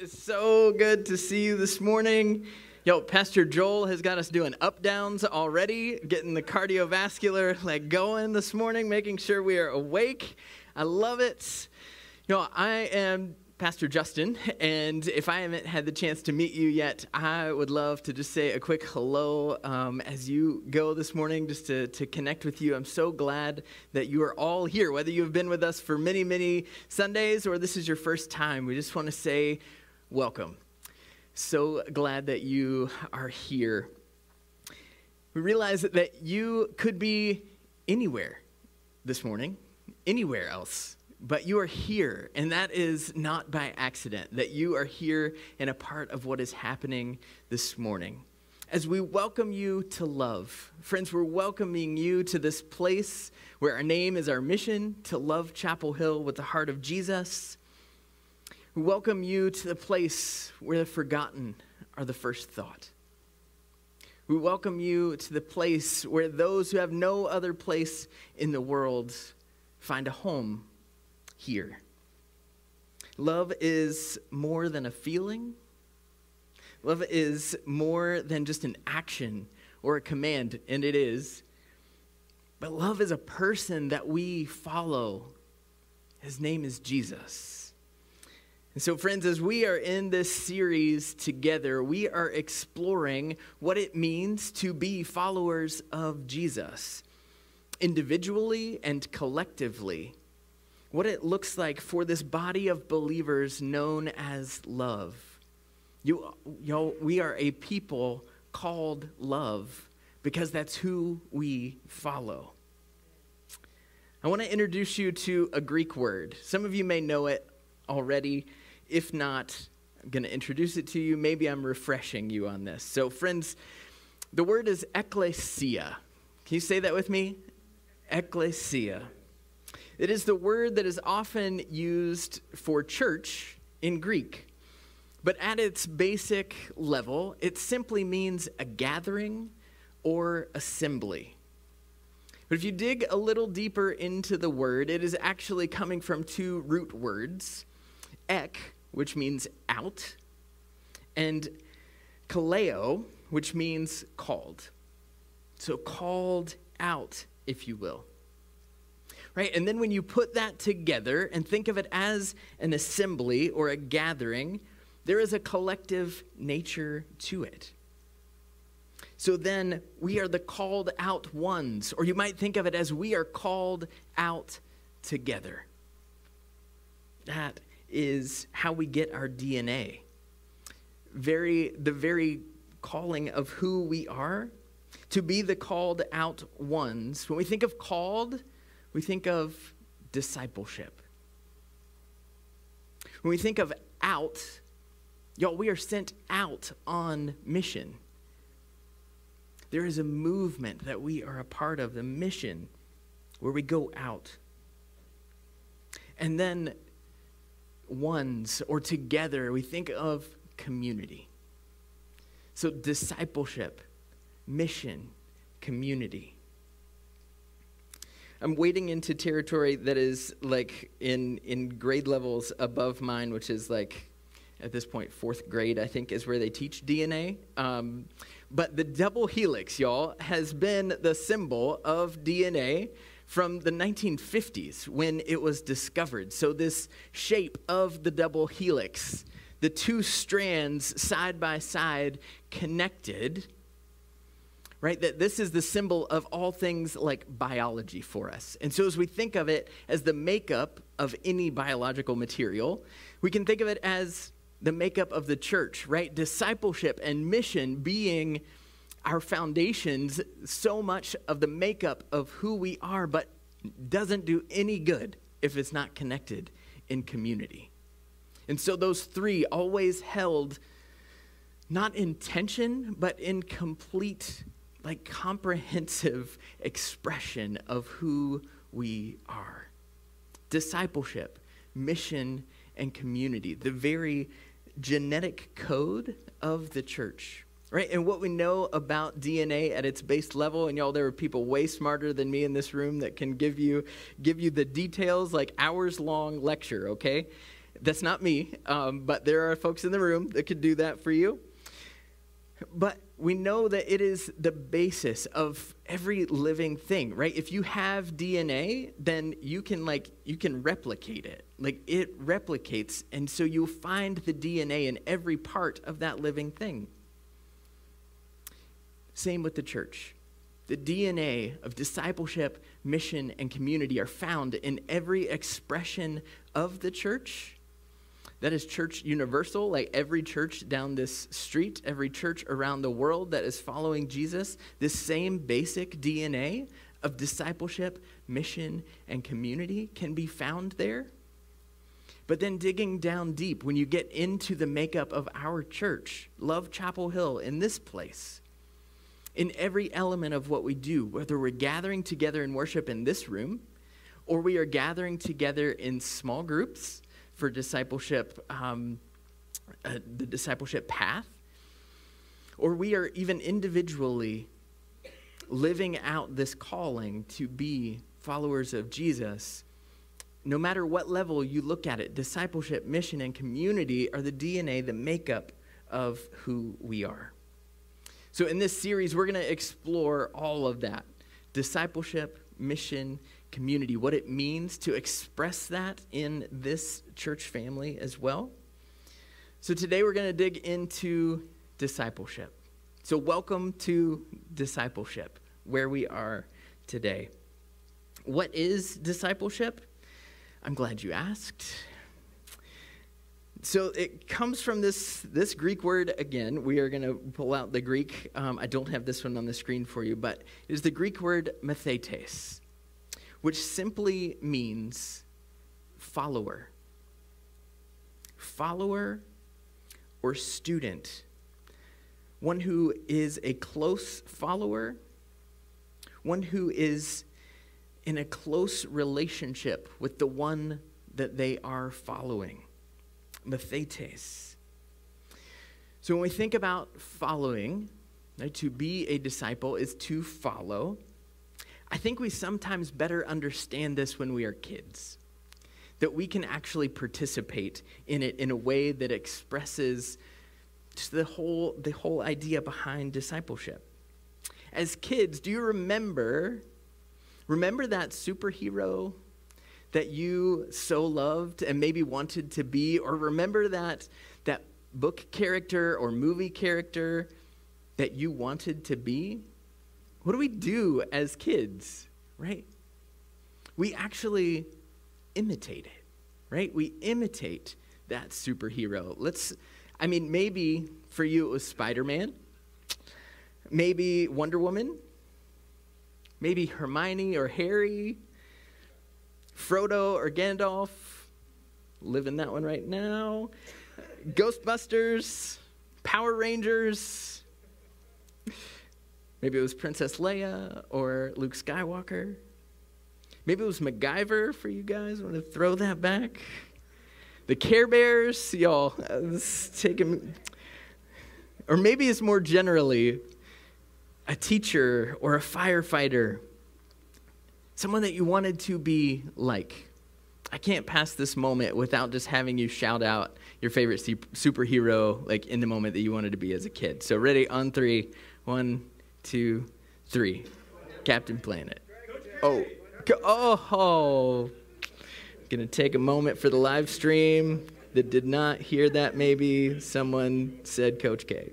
It is so good to see you this morning. Yo, Pastor Joel has got us doing up downs already, getting the cardiovascular like going this morning, making sure we are awake. I love it. Yo, I am Pastor Justin, and if I haven't had the chance to meet you yet, I would love to just say a quick hello um, as you go this morning, just to, to connect with you. I'm so glad that you are all here, whether you've been with us for many, many Sundays or this is your first time. We just want to say welcome. So glad that you are here. We realize that you could be anywhere this morning, anywhere else but you are here, and that is not by accident, that you are here and a part of what is happening this morning. As we welcome you to love, friends, we're welcoming you to this place where our name is our mission to love Chapel Hill with the heart of Jesus. We welcome you to the place where the forgotten are the first thought. We welcome you to the place where those who have no other place in the world find a home here. Love is more than a feeling. Love is more than just an action or a command, and it is. But love is a person that we follow. His name is Jesus. And so, friends, as we are in this series together, we are exploring what it means to be followers of Jesus, individually and collectively what it looks like for this body of believers known as love. You, you know, we are a people called love because that's who we follow. I want to introduce you to a Greek word. Some of you may know it already. If not, I'm going to introduce it to you. Maybe I'm refreshing you on this. So, friends, the word is ecclesia. Can you say that with me? Ecclesia. It is the word that is often used for church in Greek. But at its basic level, it simply means a gathering or assembly. But if you dig a little deeper into the word, it is actually coming from two root words ek, which means out, and kaleo, which means called. So called out, if you will right? And then when you put that together and think of it as an assembly or a gathering, there is a collective nature to it. So then we are the called out ones, or you might think of it as we are called out together. That is how we get our DNA. Very the very calling of who we are to be the called out ones. When we think of called, we think of discipleship. When we think of out, y'all, we are sent out on mission. There is a movement that we are a part of, the mission where we go out. And then ones or together, we think of community. So, discipleship, mission, community. I'm wading into territory that is like in in grade levels above mine, which is like at this point fourth grade, I think, is where they teach DNA. Um, but the double helix, y'all, has been the symbol of DNA from the 1950s when it was discovered. So this shape of the double helix, the two strands side by side connected right? That this is the symbol of all things like biology for us. And so as we think of it as the makeup of any biological material, we can think of it as the makeup of the church, right? Discipleship and mission being our foundations, so much of the makeup of who we are, but doesn't do any good if it's not connected in community. And so those three always held not in tension, but in complete like comprehensive expression of who we are. Discipleship, mission, and community, the very genetic code of the church. Right? And what we know about DNA at its base level, and y'all, there are people way smarter than me in this room that can give you give you the details like hours long lecture, okay? That's not me, um, but there are folks in the room that could do that for you. But we know that it is the basis of every living thing, right? If you have DNA, then you can like you can replicate it. Like it replicates, and so you'll find the DNA in every part of that living thing. Same with the church. The DNA of discipleship, mission, and community are found in every expression of the church that is church universal, like every church down this street, every church around the world that is following Jesus, this same basic DNA of discipleship, mission, and community can be found there. But then digging down deep, when you get into the makeup of our church, Love Chapel Hill, in this place, in every element of what we do, whether we're gathering together in worship in this room, or we are gathering together in small groups for discipleship, um, uh, the discipleship path, or we are even individually living out this calling to be followers of Jesus. No matter what level you look at it, discipleship, mission, and community are the DNA, the makeup of who we are. So, in this series, we're going to explore all of that discipleship, mission, community, what it means to express that in this church family as well. So today we're going to dig into discipleship. So, welcome to discipleship, where we are today. What is discipleship? I'm glad you asked. So it comes from this, this Greek word again. We are going to pull out the Greek. Um, I don't have this one on the screen for you, but it is the Greek word mathetes, which simply means follower. Follower or student. One who is a close follower, one who is in a close relationship with the one that they are following. Mathetes. So when we think about following, right, to be a disciple is to follow. I think we sometimes better understand this when we are kids. That we can actually participate in it in a way that expresses just the whole, the whole idea behind discipleship. As kids, do you remember remember that superhero that you so loved and maybe wanted to be or remember that that book character or movie character that you wanted to be? What do we do as kids, right? We actually imitate it, right? We imitate that superhero. Let's, I mean, maybe for you it was Spider Man, maybe Wonder Woman, maybe Hermione or Harry, Frodo or Gandalf. Living that one right now. Ghostbusters, Power Rangers. Maybe it was Princess Leia or Luke Skywalker. Maybe it was MacGyver for you guys. Want to throw that back? The Care Bears, y'all. Uh, him. Or maybe it's more generally a teacher or a firefighter, someone that you wanted to be like. I can't pass this moment without just having you shout out your favorite superhero, like in the moment that you wanted to be as a kid. So, ready on three. One, two, three. Captain Planet. Oh, oh, oh. Gonna take a moment for the live stream that did not hear that. Maybe someone said Coach K.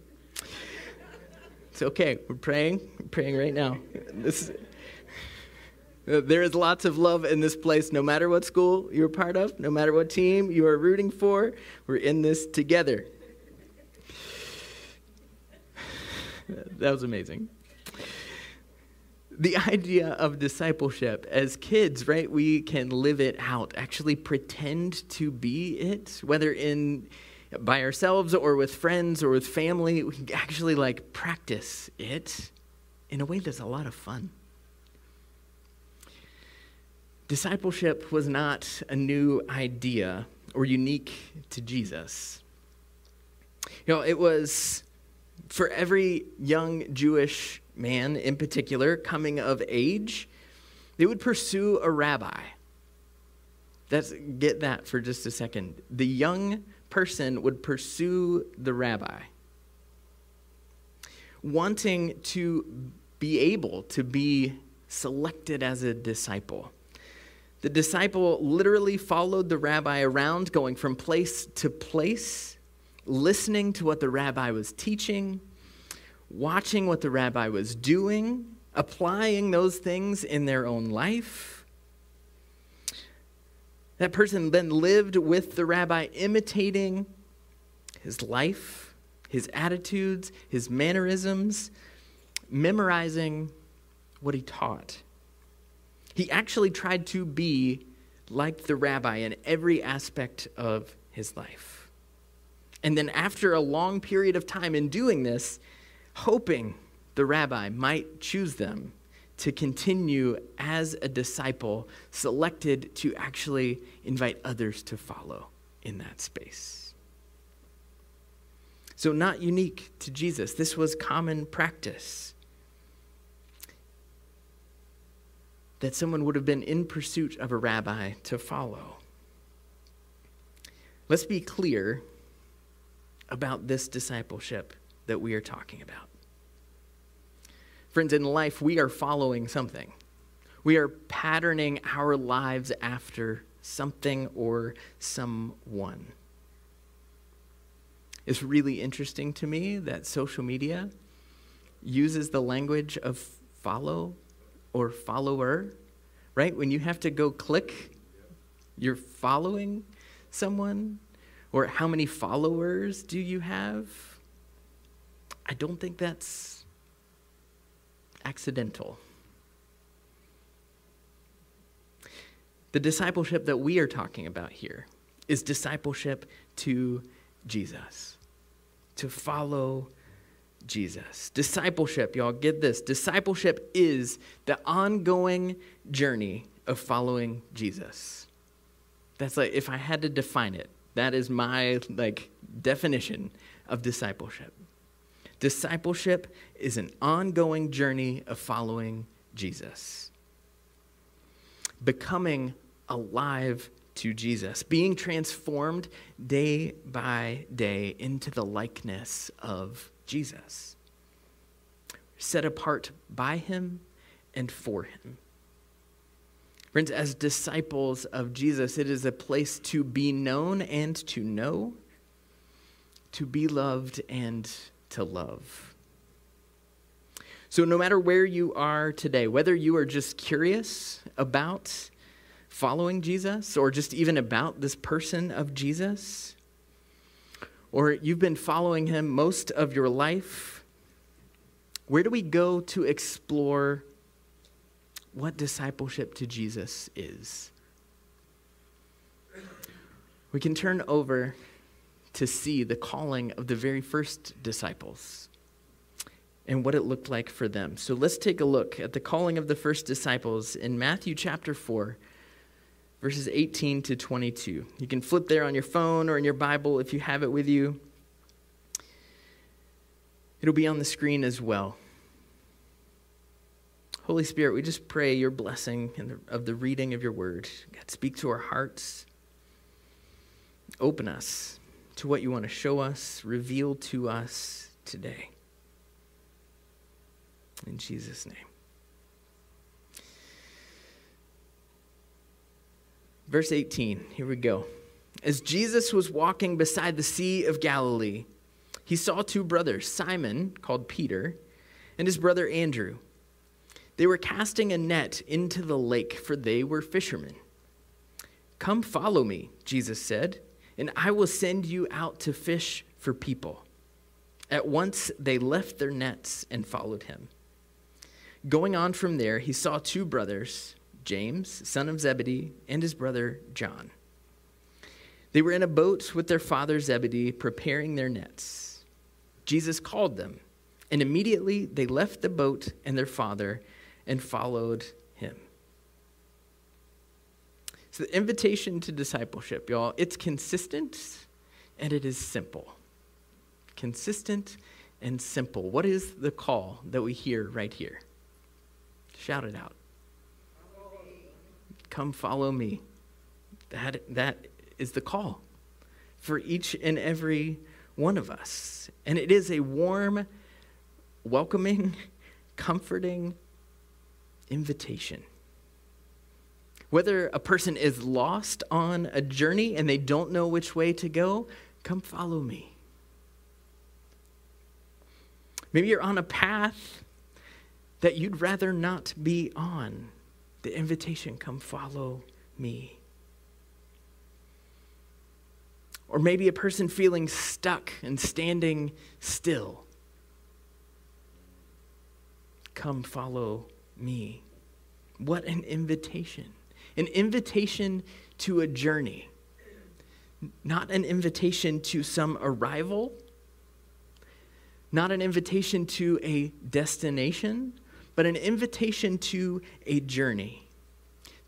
It's okay. We're praying. We're praying right now. This is, Uh, there is lots of love in this place, no matter what school you're part of, no matter what team you are rooting for. We're in this together. That was amazing the idea of discipleship as kids, right? We can live it out, actually pretend to be it, whether in by ourselves or with friends or with family. We can actually like practice it in a way that's a lot of fun. Discipleship was not a new idea or unique to Jesus. You know, it was for every young Jewish man in particular coming of age, they would pursue a rabbi. Let's get that for just a second. The young person would pursue the rabbi, wanting to be able to be selected as a disciple. The disciple literally followed the rabbi around, going from place to place, listening to what the rabbi was teaching, watching what the rabbi was doing, applying those things in their own life. That person then lived with the rabbi, imitating his life, his attitudes, his mannerisms, memorizing what he taught. He actually tried to be like the rabbi in every aspect of his life. And then, after a long period of time in doing this, hoping the rabbi might choose them to continue as a disciple, selected to actually invite others to follow in that space. So, not unique to Jesus, this was common practice. That someone would have been in pursuit of a rabbi to follow. Let's be clear about this discipleship that we are talking about. Friends, in life, we are following something. We are patterning our lives after something or someone. It's really interesting to me that social media uses the language of follow or follower, right? When you have to go click, you're following someone. Or how many followers do you have? I don't think that's accidental. The discipleship that we are talking about here is discipleship to Jesus, to follow Jesus. Discipleship, y'all, get this. Discipleship is the ongoing journey of following Jesus. That's like, if I had to define it, that is my like definition of discipleship. Discipleship is an ongoing journey of following Jesus. Becoming alive to Jesus, being transformed day by day into the likeness of Jesus, set apart by him and for him. Friends, as disciples of Jesus, it is a place to be known and to know, to be loved and to love. So, no matter where you are today, whether you are just curious about following Jesus or just even about this person of Jesus, or you've been following him most of your life, where do we go to explore what discipleship to Jesus is? We can turn over to see the calling of the very first disciples and what it looked like for them. So let's take a look at the calling of the first disciples in Matthew chapter 4 verses 18 to 22. You can flip there on your phone or in your Bible if you have it with you. It'll be on the screen as well. Holy Spirit, we just pray your blessing the, of the reading of your word. God, speak to our hearts. Open us to what you want to show us, reveal to us today. In Jesus' name. Verse 18, here we go. As Jesus was walking beside the Sea of Galilee, he saw two brothers, Simon, called Peter, and his brother Andrew. They were casting a net into the lake, for they were fishermen. Come follow me, Jesus said, and I will send you out to fish for people. At once they left their nets and followed him. Going on from there, he saw two brothers James, son of Zebedee, and his brother John. They were in a boat with their father Zebedee, preparing their nets. Jesus called them, and immediately they left the boat and their father and followed him. So, the invitation to discipleship, y'all, it's consistent and it is simple. Consistent and simple. What is the call that we hear right here? Shout it out. Come follow me. That, that is the call for each and every one of us. And it is a warm, welcoming, comforting invitation. Whether a person is lost on a journey and they don't know which way to go, come follow me. Maybe you're on a path that you'd rather not be on. The invitation, come follow me. Or maybe a person feeling stuck and standing still. Come follow me. What an invitation! An invitation to a journey, not an invitation to some arrival, not an invitation to a destination, but an invitation to a journey.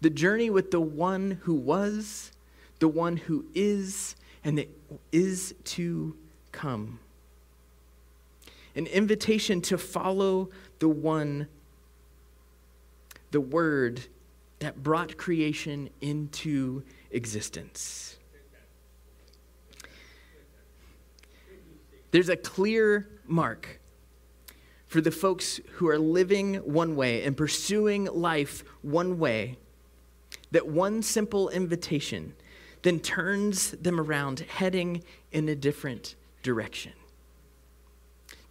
The journey with the one who was, the one who is, and that is to come. An invitation to follow the one, the word that brought creation into existence. There's a clear mark for the folks who are living one way and pursuing life one way, that one simple invitation then turns them around, heading in a different direction.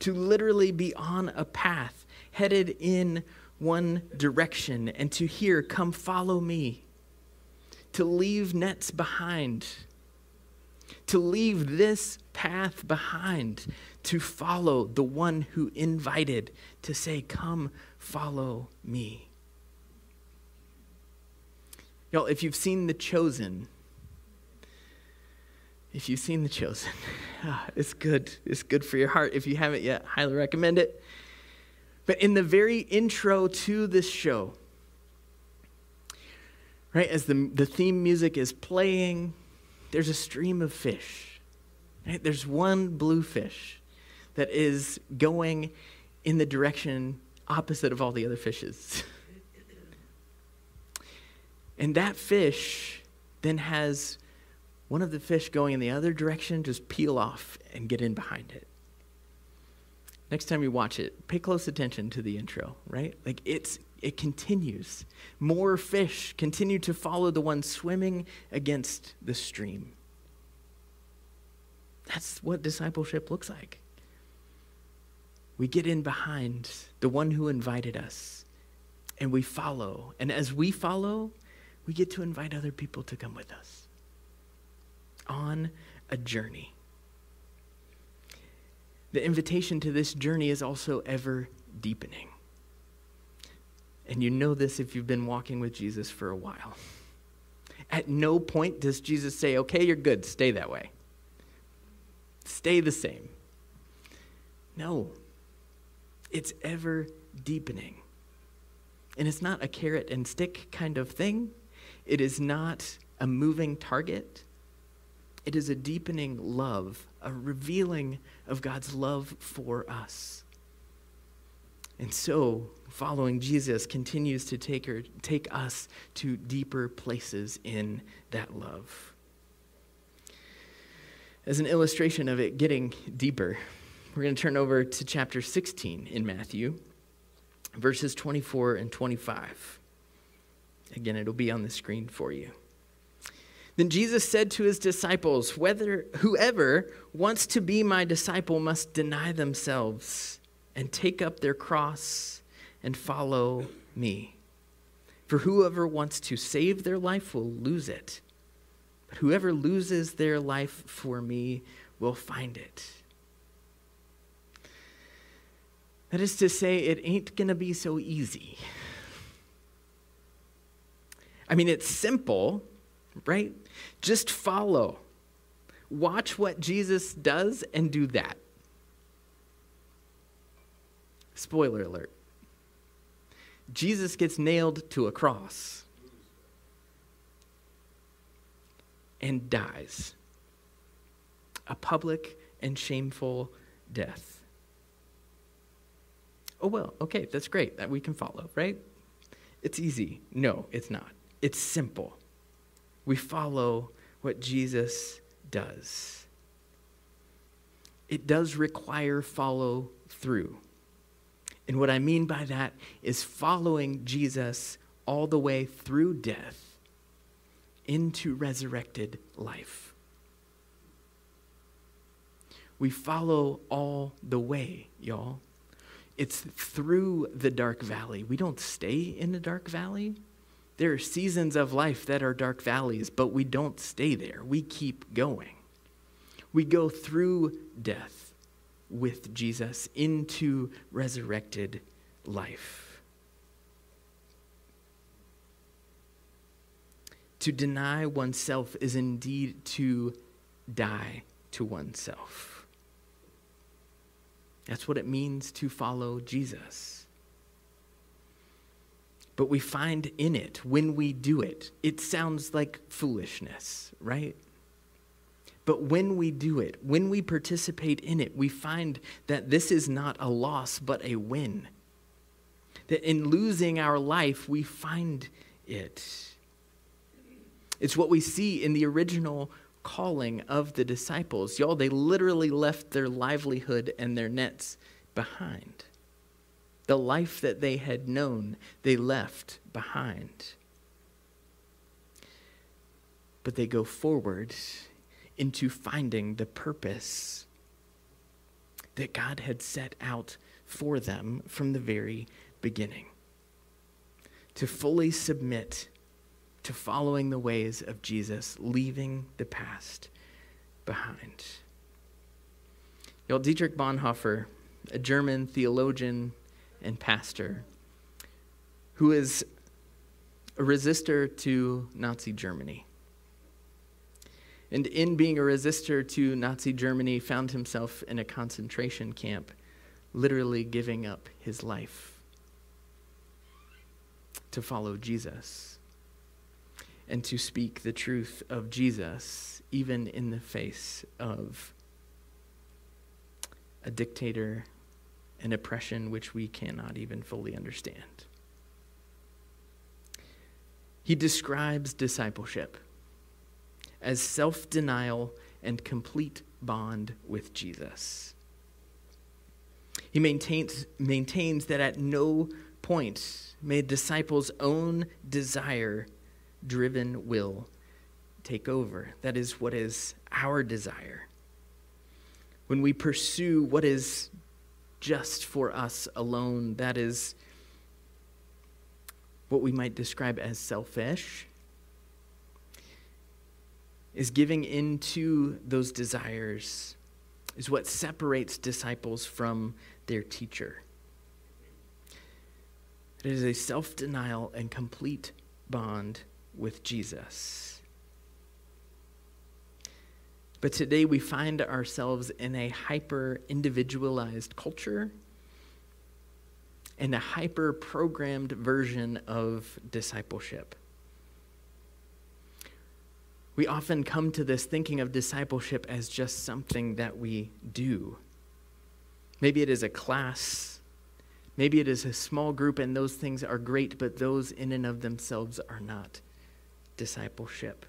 To literally be on a path, headed in one direction, and to hear, Come follow me. To leave nets behind, to leave this path behind, to follow the one who invited, to say, Come follow me. Y'all, if you've seen The Chosen, if you've seen The Chosen, ah, it's good. It's good for your heart. If you haven't yet, highly recommend it. But in the very intro to this show, right, as the, the theme music is playing, there's a stream of fish. Right? There's one blue fish that is going in the direction opposite of all the other fishes. and that fish then has one of the fish going in the other direction just peel off and get in behind it. Next time you watch it, pay close attention to the intro, right? Like it's it continues. More fish continue to follow the one swimming against the stream. That's what discipleship looks like. We get in behind the one who invited us and we follow. And as we follow, we get to invite other people to come with us on a journey. The invitation to this journey is also ever deepening. And you know this if you've been walking with Jesus for a while. At no point does Jesus say, okay, you're good, stay that way. Stay the same. No, it's ever deepening. And it's not a carrot and stick kind of thing, it is not a moving target. It is a deepening love, a revealing of God's love for us. And so, following Jesus continues to take, her, take us to deeper places in that love. As an illustration of it getting deeper, we're going to turn over to chapter 16 in Matthew, verses 24 and 25. Again, it'll be on the screen for you. Then Jesus said to his disciples, Whether whoever wants to be my disciple must deny themselves and take up their cross and follow me. For whoever wants to save their life will lose it. But whoever loses their life for me will find it. That is to say, it ain't going to be so easy. I mean, it's simple, right? Just follow. Watch what Jesus does and do that. Spoiler alert Jesus gets nailed to a cross and dies. A public and shameful death. Oh, well, okay, that's great. That we can follow, right? It's easy. No, it's not. It's simple. We follow what Jesus does. It does require follow through. And what I mean by that is following Jesus all the way through death into resurrected life. We follow all the way, y'all. It's through the dark valley. We don't stay in the dark valley. There are seasons of life that are dark valleys, but we don't stay there. We keep going. We go through death with Jesus into resurrected life. To deny oneself is indeed to die to oneself. That's what it means to follow Jesus. But we find in it, when we do it, it sounds like foolishness, right? But when we do it, when we participate in it, we find that this is not a loss, but a win. That in losing our life, we find it. It's what we see in the original calling of the disciples. Y'all, they literally left their livelihood and their nets behind. The life that they had known, they left behind. But they go forward into finding the purpose that God had set out for them from the very beginning. To fully submit to following the ways of Jesus, leaving the past behind. Know, Dietrich Bonhoeffer, a German theologian and pastor, who is a resistor to Nazi Germany and in being a resistor to Nazi Germany, found himself in a concentration camp, literally giving up his life to follow Jesus and to speak the truth of Jesus, even in the face of a dictator and oppression which we cannot even fully understand. He describes discipleship as self denial and complete bond with Jesus. He maintains, maintains that at no point may disciple's own desire driven will take over. That is what is our desire. When we pursue what is just for us alone, that is what we might describe as selfish is giving into those desires is what separates disciples from their teacher. It is a self denial and complete bond with Jesus. But today we find ourselves in a hyper individualized culture and a hyper programmed version of discipleship. We often come to this thinking of discipleship as just something that we do. Maybe it is a class, maybe it is a small group, and those things are great, but those in and of themselves are not discipleship.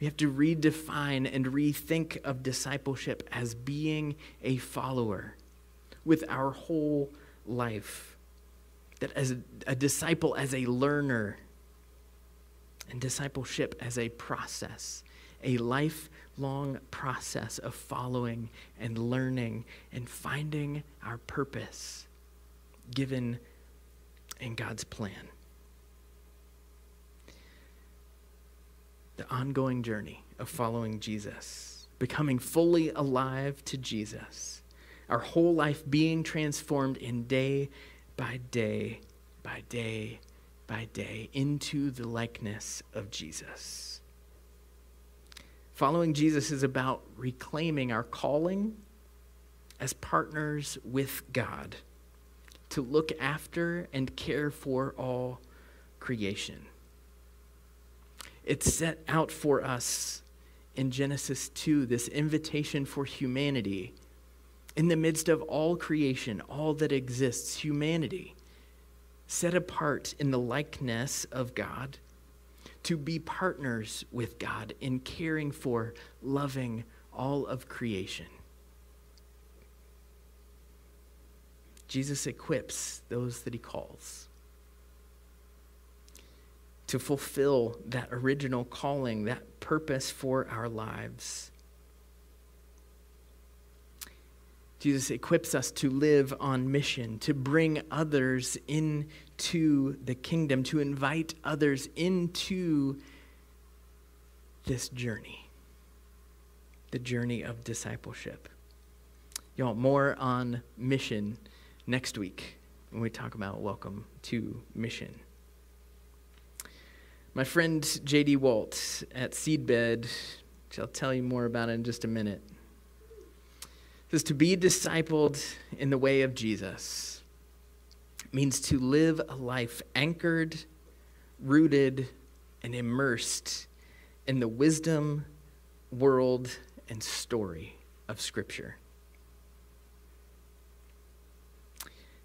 We have to redefine and rethink of discipleship as being a follower with our whole life. That as a, a disciple, as a learner, and discipleship as a process, a lifelong process of following and learning and finding our purpose given in God's plan. The ongoing journey of following Jesus, becoming fully alive to Jesus, our whole life being transformed in day by day by day by day into the likeness of Jesus. Following Jesus is about reclaiming our calling as partners with God to look after and care for all creation. It's set out for us in Genesis 2, this invitation for humanity. In the midst of all creation, all that exists, humanity set apart in the likeness of God, to be partners with God in caring for, loving all of creation. Jesus equips those that he calls to fulfill that original calling, that purpose for our lives. Jesus equips us to live on mission, to bring others into the kingdom, to invite others into this journey, the journey of discipleship. Y'all, more on mission next week when we talk about welcome to mission. My friend J.D. Walt at Seedbed, which I'll tell you more about in just a minute, says to be discipled in the way of Jesus means to live a life anchored, rooted, and immersed in the wisdom, world, and story of Scripture.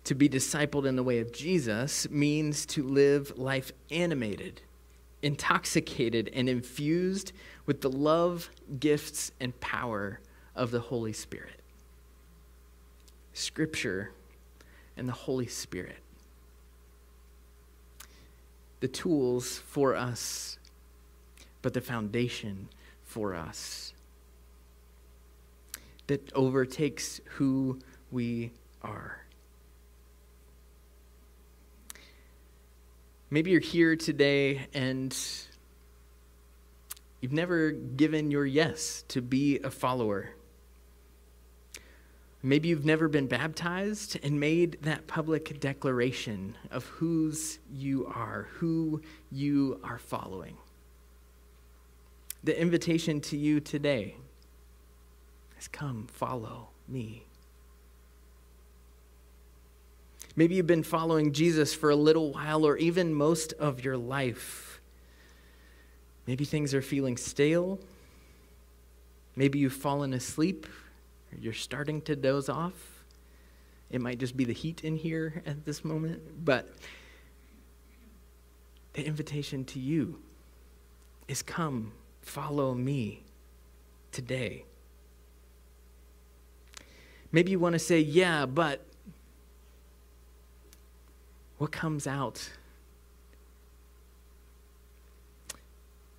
To be discipled in the way of Jesus means to live life animated intoxicated and infused with the love, gifts, and power of the Holy Spirit. Scripture and the Holy Spirit. The tools for us, but the foundation for us that overtakes who we are. Maybe you're here today and you've never given your yes to be a follower. Maybe you've never been baptized and made that public declaration of whose you are, who you are following. The invitation to you today is come, follow me. Maybe you've been following Jesus for a little while or even most of your life. Maybe things are feeling stale. Maybe you've fallen asleep or you're starting to doze off. It might just be the heat in here at this moment, but the invitation to you is come, follow me today. Maybe you want to say, yeah, but what comes out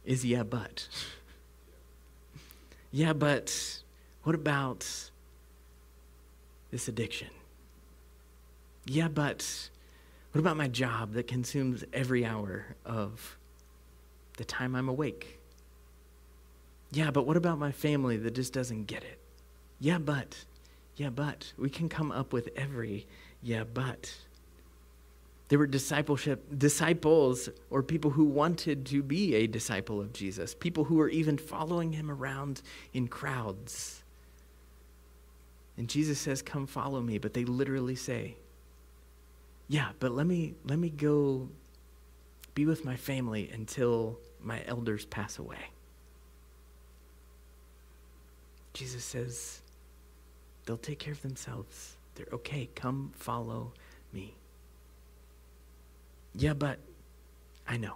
is yeah, but. yeah, but what about this addiction? Yeah, but what about my job that consumes every hour of the time I'm awake? Yeah, but what about my family that just doesn't get it? Yeah, but. Yeah, but. We can come up with every yeah, but. There were discipleship disciples or people who wanted to be a disciple of Jesus, people who were even following him around in crowds. And Jesus says, "Come follow me," but they literally say, "Yeah, but let me let me go be with my family until my elders pass away." Jesus says, "They'll take care of themselves. They're okay. Come follow me." Yeah, but I know.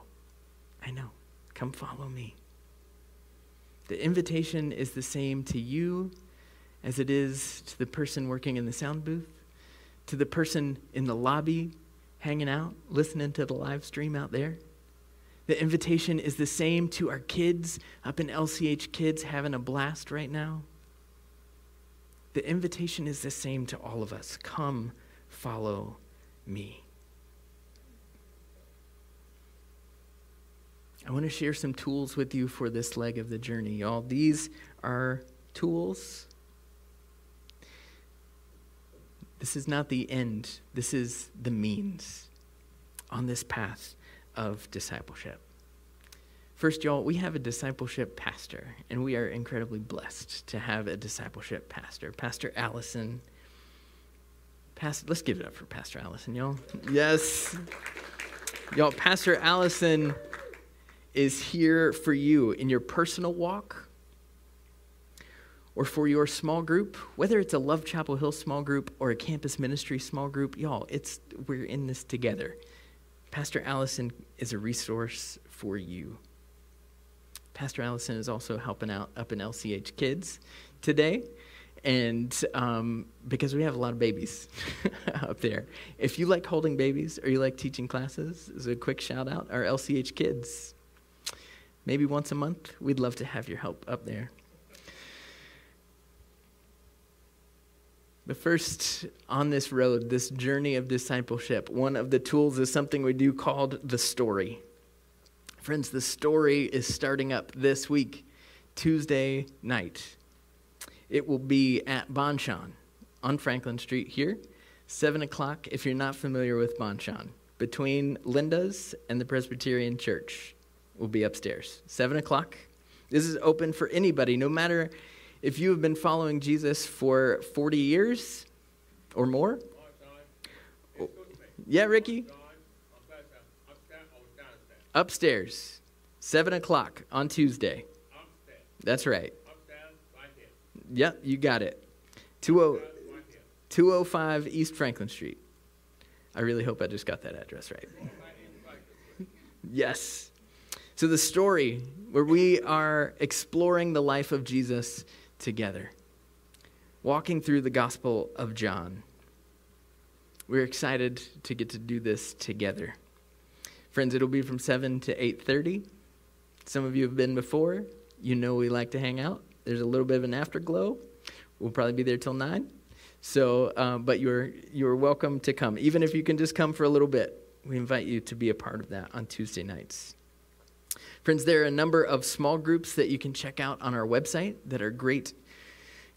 I know. Come follow me. The invitation is the same to you as it is to the person working in the sound booth, to the person in the lobby hanging out, listening to the live stream out there. The invitation is the same to our kids up in LCH Kids having a blast right now. The invitation is the same to all of us. Come, follow me. I want to share some tools with you for this leg of the journey, y'all. These are tools. This is not the end, this is the means on this path of discipleship. First, y'all, we have a discipleship pastor, and we are incredibly blessed to have a discipleship pastor, Pastor Allison. Pastor, let's give it up for Pastor Allison, y'all. Yes. Y'all, Pastor Allison is here for you in your personal walk or for your small group, whether it's a Love Chapel Hill small group or a campus ministry small group, y'all, it's we're in this together. Pastor Allison is a resource for you Pastor Allison is also helping out up in LCH Kids today. And um, because we have a lot of babies up there. If you like holding babies or you like teaching classes, as a quick shout out, our LCH Kids. Maybe once a month, we'd love to have your help up there. But first, on this road, this journey of discipleship, one of the tools is something we do called the story. Friends, the story is starting up this week, Tuesday night. It will be at Bonchon on Franklin Street here, 7 o'clock if you're not familiar with Bonchon, between Linda's and the Presbyterian Church. Will be upstairs, 7 o'clock. This is open for anybody, no matter if you have been following Jesus for 40 years or more. Yeah, Ricky? Upstairs, 7 o'clock on Tuesday. That's right. Yep, you got it. 205 East Franklin Street. I really hope I just got that address right. yes. So, the story where we are exploring the life of Jesus together, walking through the Gospel of John. We're excited to get to do this together. Friends, it'll be from 7 to 8:30. Some of you have been before. You know we like to hang out. There's a little bit of an afterglow. We'll probably be there till 9. So, uh, but you're you're welcome to come, even if you can just come for a little bit. We invite you to be a part of that on Tuesday nights. Friends, there are a number of small groups that you can check out on our website that are great,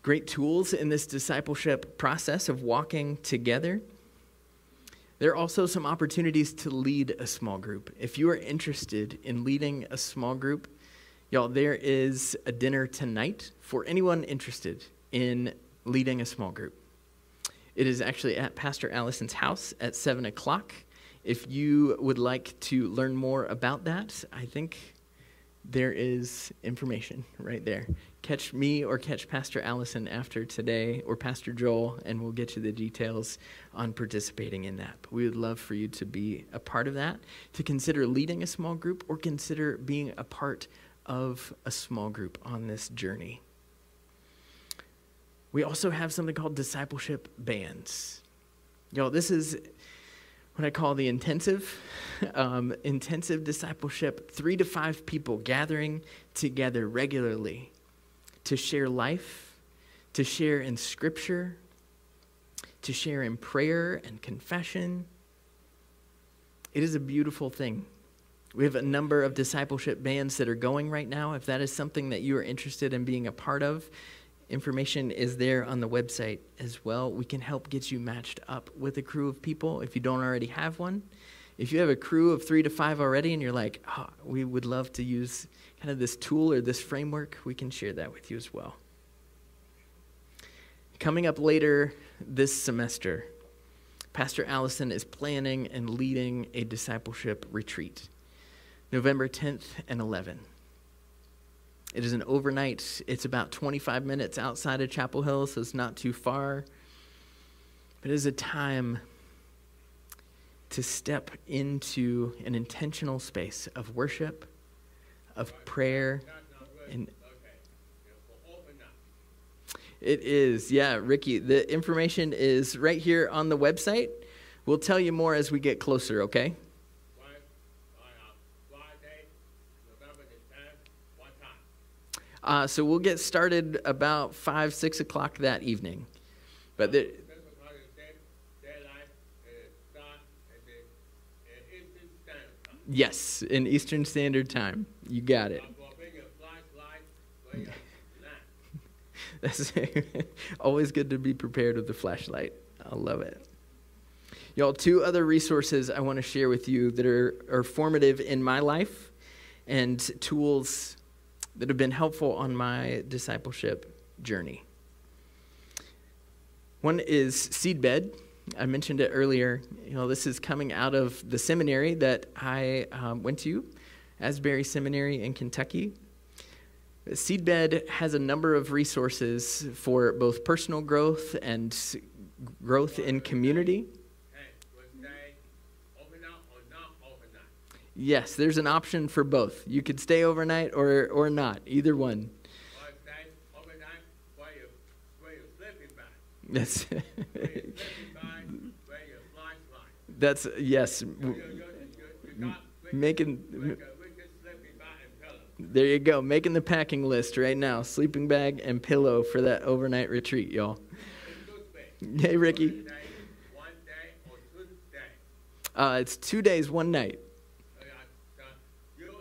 great tools in this discipleship process of walking together. There are also some opportunities to lead a small group. If you are interested in leading a small group, y'all, there is a dinner tonight for anyone interested in leading a small group. It is actually at Pastor Allison's house at 7 o'clock. If you would like to learn more about that, I think there is information right there. Catch me or catch Pastor Allison after today or Pastor Joel, and we'll get you the details on participating in that. But we would love for you to be a part of that, to consider leading a small group, or consider being a part of a small group on this journey. We also have something called discipleship bands. Y'all, this is what I call the intensive, um, intensive discipleship, three to five people gathering together regularly to share life, to share in scripture, to share in prayer and confession. It is a beautiful thing. We have a number of discipleship bands that are going right now. If that is something that you are interested in being a part of, Information is there on the website as well. We can help get you matched up with a crew of people if you don't already have one. If you have a crew of three to five already and you're like, oh, we would love to use kind of this tool or this framework, we can share that with you as well. Coming up later this semester, Pastor Allison is planning and leading a discipleship retreat, November 10th and 11th. It is an overnight, it's about 25 minutes outside of Chapel Hill, so it's not too far. But it is a time to step into an intentional space of worship, of prayer, and it is, yeah, Ricky. The information is right here on the website. We'll tell you more as we get closer, okay? Uh, so we'll get started about five, six o'clock that evening. But the, yes, in Eastern Standard Time. You got it. That's always good to be prepared with the flashlight. I love it. Y'all, two other resources I want to share with you that are, are formative in my life and tools that have been helpful on my discipleship journey. One is Seedbed. I mentioned it earlier. You know, this is coming out of the seminary that I um, went to, Asbury Seminary in Kentucky. Seedbed has a number of resources for both personal growth and growth in community. Yes, there's an option for both. You could stay overnight or, or not, either one. Or stay overnight where you, where you. That's, Where you sleeping bag, where your flashlight. that's yes. Making, we can, we can sleeping bag and pillow. there you go. Making the packing list right now. Sleeping bag and pillow for that overnight retreat, y'all. In good bed. Hey, Ricky. One day, one day or two days. Uh, it's two days, one night. Uh, uh, you and,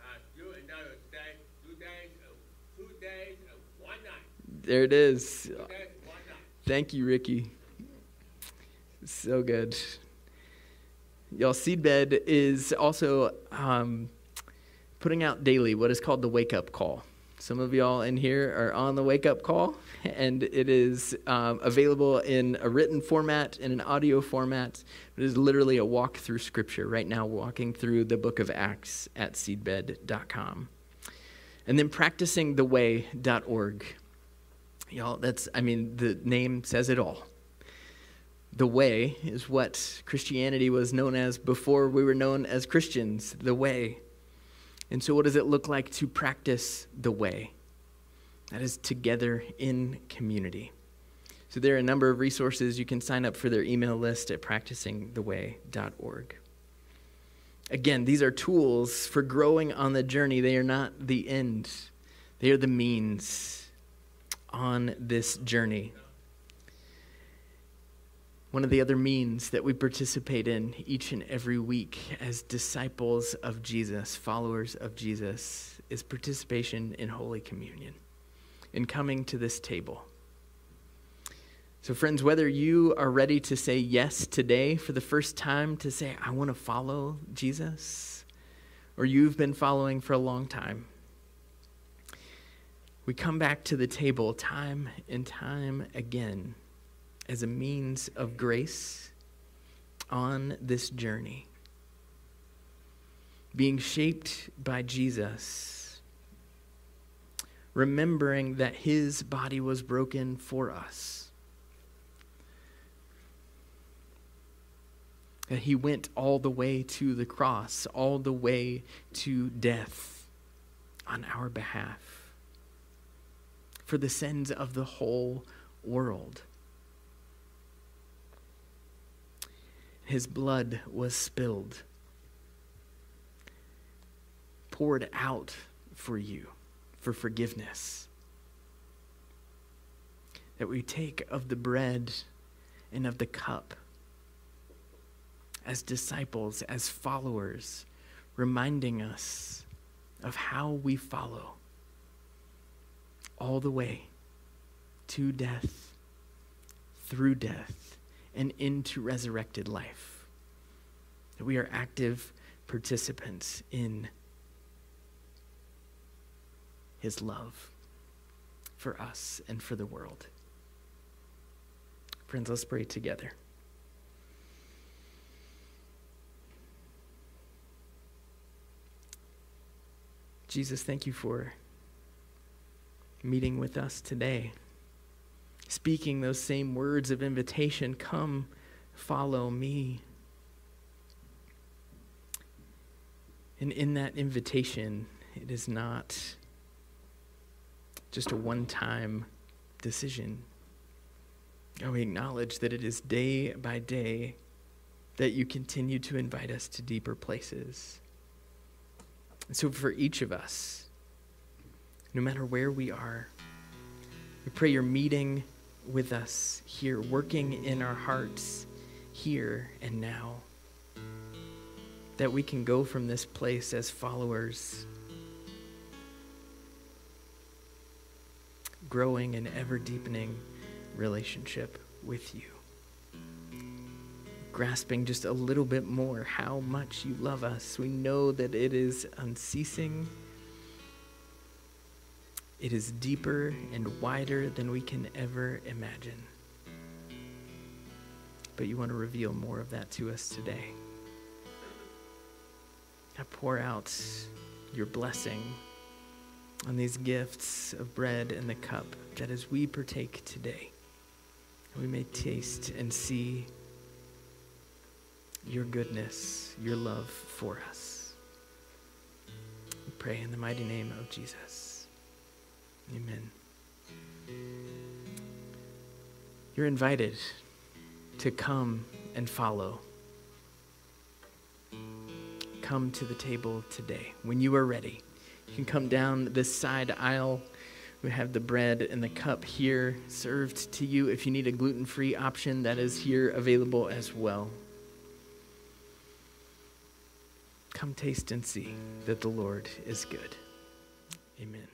uh, you and I will stay two days, uh, two days, uh, one night. There it is. Night. Thank you, Ricky. So good. Y'all, Seedbed is also um, putting out daily what is called the wake up call. Some of y'all in here are on the wake up call, and it is um, available in a written format, in an audio format. It is literally a walk through scripture right now, walking through the book of Acts at seedbed.com. And then practicingtheway.org. Y'all, that's, I mean, the name says it all. The way is what Christianity was known as before we were known as Christians, the way. And so, what does it look like to practice the way? That is together in community. So, there are a number of resources. You can sign up for their email list at practicingtheway.org. Again, these are tools for growing on the journey. They are not the end, they are the means on this journey. One of the other means that we participate in each and every week as disciples of Jesus, followers of Jesus, is participation in Holy Communion, in coming to this table. So, friends, whether you are ready to say yes today for the first time, to say, I want to follow Jesus, or you've been following for a long time, we come back to the table time and time again as a means of grace on this journey. Being shaped by Jesus, remembering that his body was broken for us, that he went all the way to the cross, all the way to death on our behalf, for the sins of the whole world. His blood was spilled, poured out for you for forgiveness. That we take of the bread and of the cup as disciples, as followers, reminding us of how we follow all the way to death, through death, and into resurrected life. That we are active participants in his love for us and for the world. Friends, let's pray together. Jesus, thank you for meeting with us today speaking those same words of invitation come, follow me. And in that invitation, it is not just a one time decision. We acknowledge that it is day by day that you continue to invite us to deeper places. And so, for each of us, no matter where we are, we pray you're meeting with us here, working in our hearts here and now. That we can go from this place as followers, growing and ever deepening relationship with you. Grasping just a little bit more how much you love us. We know that it is unceasing. It is deeper and wider than we can ever imagine. But you want to reveal more of that to us today. I pour out your blessing on these gifts of bread and the cup, that as we partake today, we may taste and see your goodness, your love for us. pray in the mighty name of Jesus. Amen. You're invited to come and follow. Come to the table today when you are ready. You can come down this side aisle. We have the bread and the cup here served to you. If you need a gluten free option, that is here available as well. Come taste and see that the Lord is good. Amen.